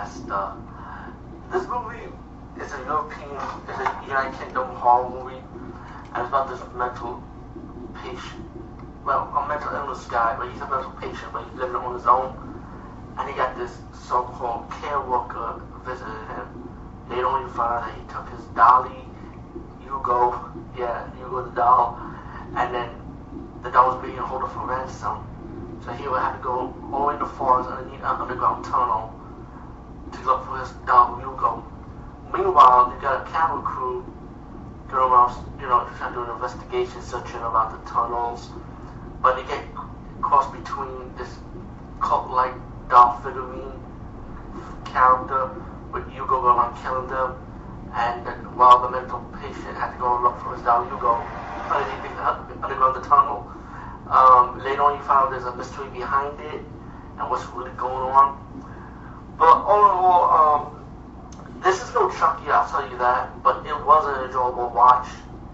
This movie is a European, is a United Kingdom horror movie, and it's about this mental patient, well, a mental illness guy, but he's a mental patient, but he's living on his own, and he got this so-called care worker visiting him. They don't even find out that he took his dolly, Hugo, yeah, Hugo the doll, and then the doll was being held for ransom. So he would have to go all in the forest underneath an underground tunnel to look for his dog Hugo. A camera crew going around, you know, trying to do an investigation, searching about the tunnels. But they get crossed between this cult-like doll figurine character with Hugo going around killing them, and while the mental patient had to go and look for his dog Hugo underneath underground the tunnel. Um, later on, you find there's a mystery behind it and what's really going on. But all in all, um, this is no Chucky, I'll tell you that. But it was an enjoyable watch.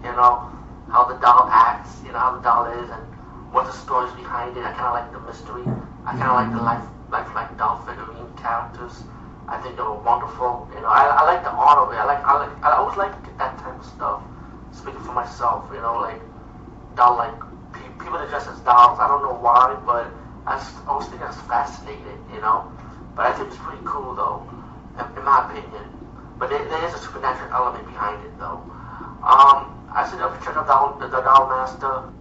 You know how the doll acts, you know how the doll is, and what the stories behind it. I kind of like the mystery. I kind of like the life, life like doll figurine characters. I think they were wonderful. You know, I, I like the art of it. I like, I like, I always like that type of stuff. Speaking for myself, you know, like doll like pe- people that dress as dolls. I don't know why, but I just always think that's fascinating. You know, but I think it's pretty cool though, in, in my opinion. But there, there is a supernatural element behind it though. Um, I suggest check out the, the Doll Master.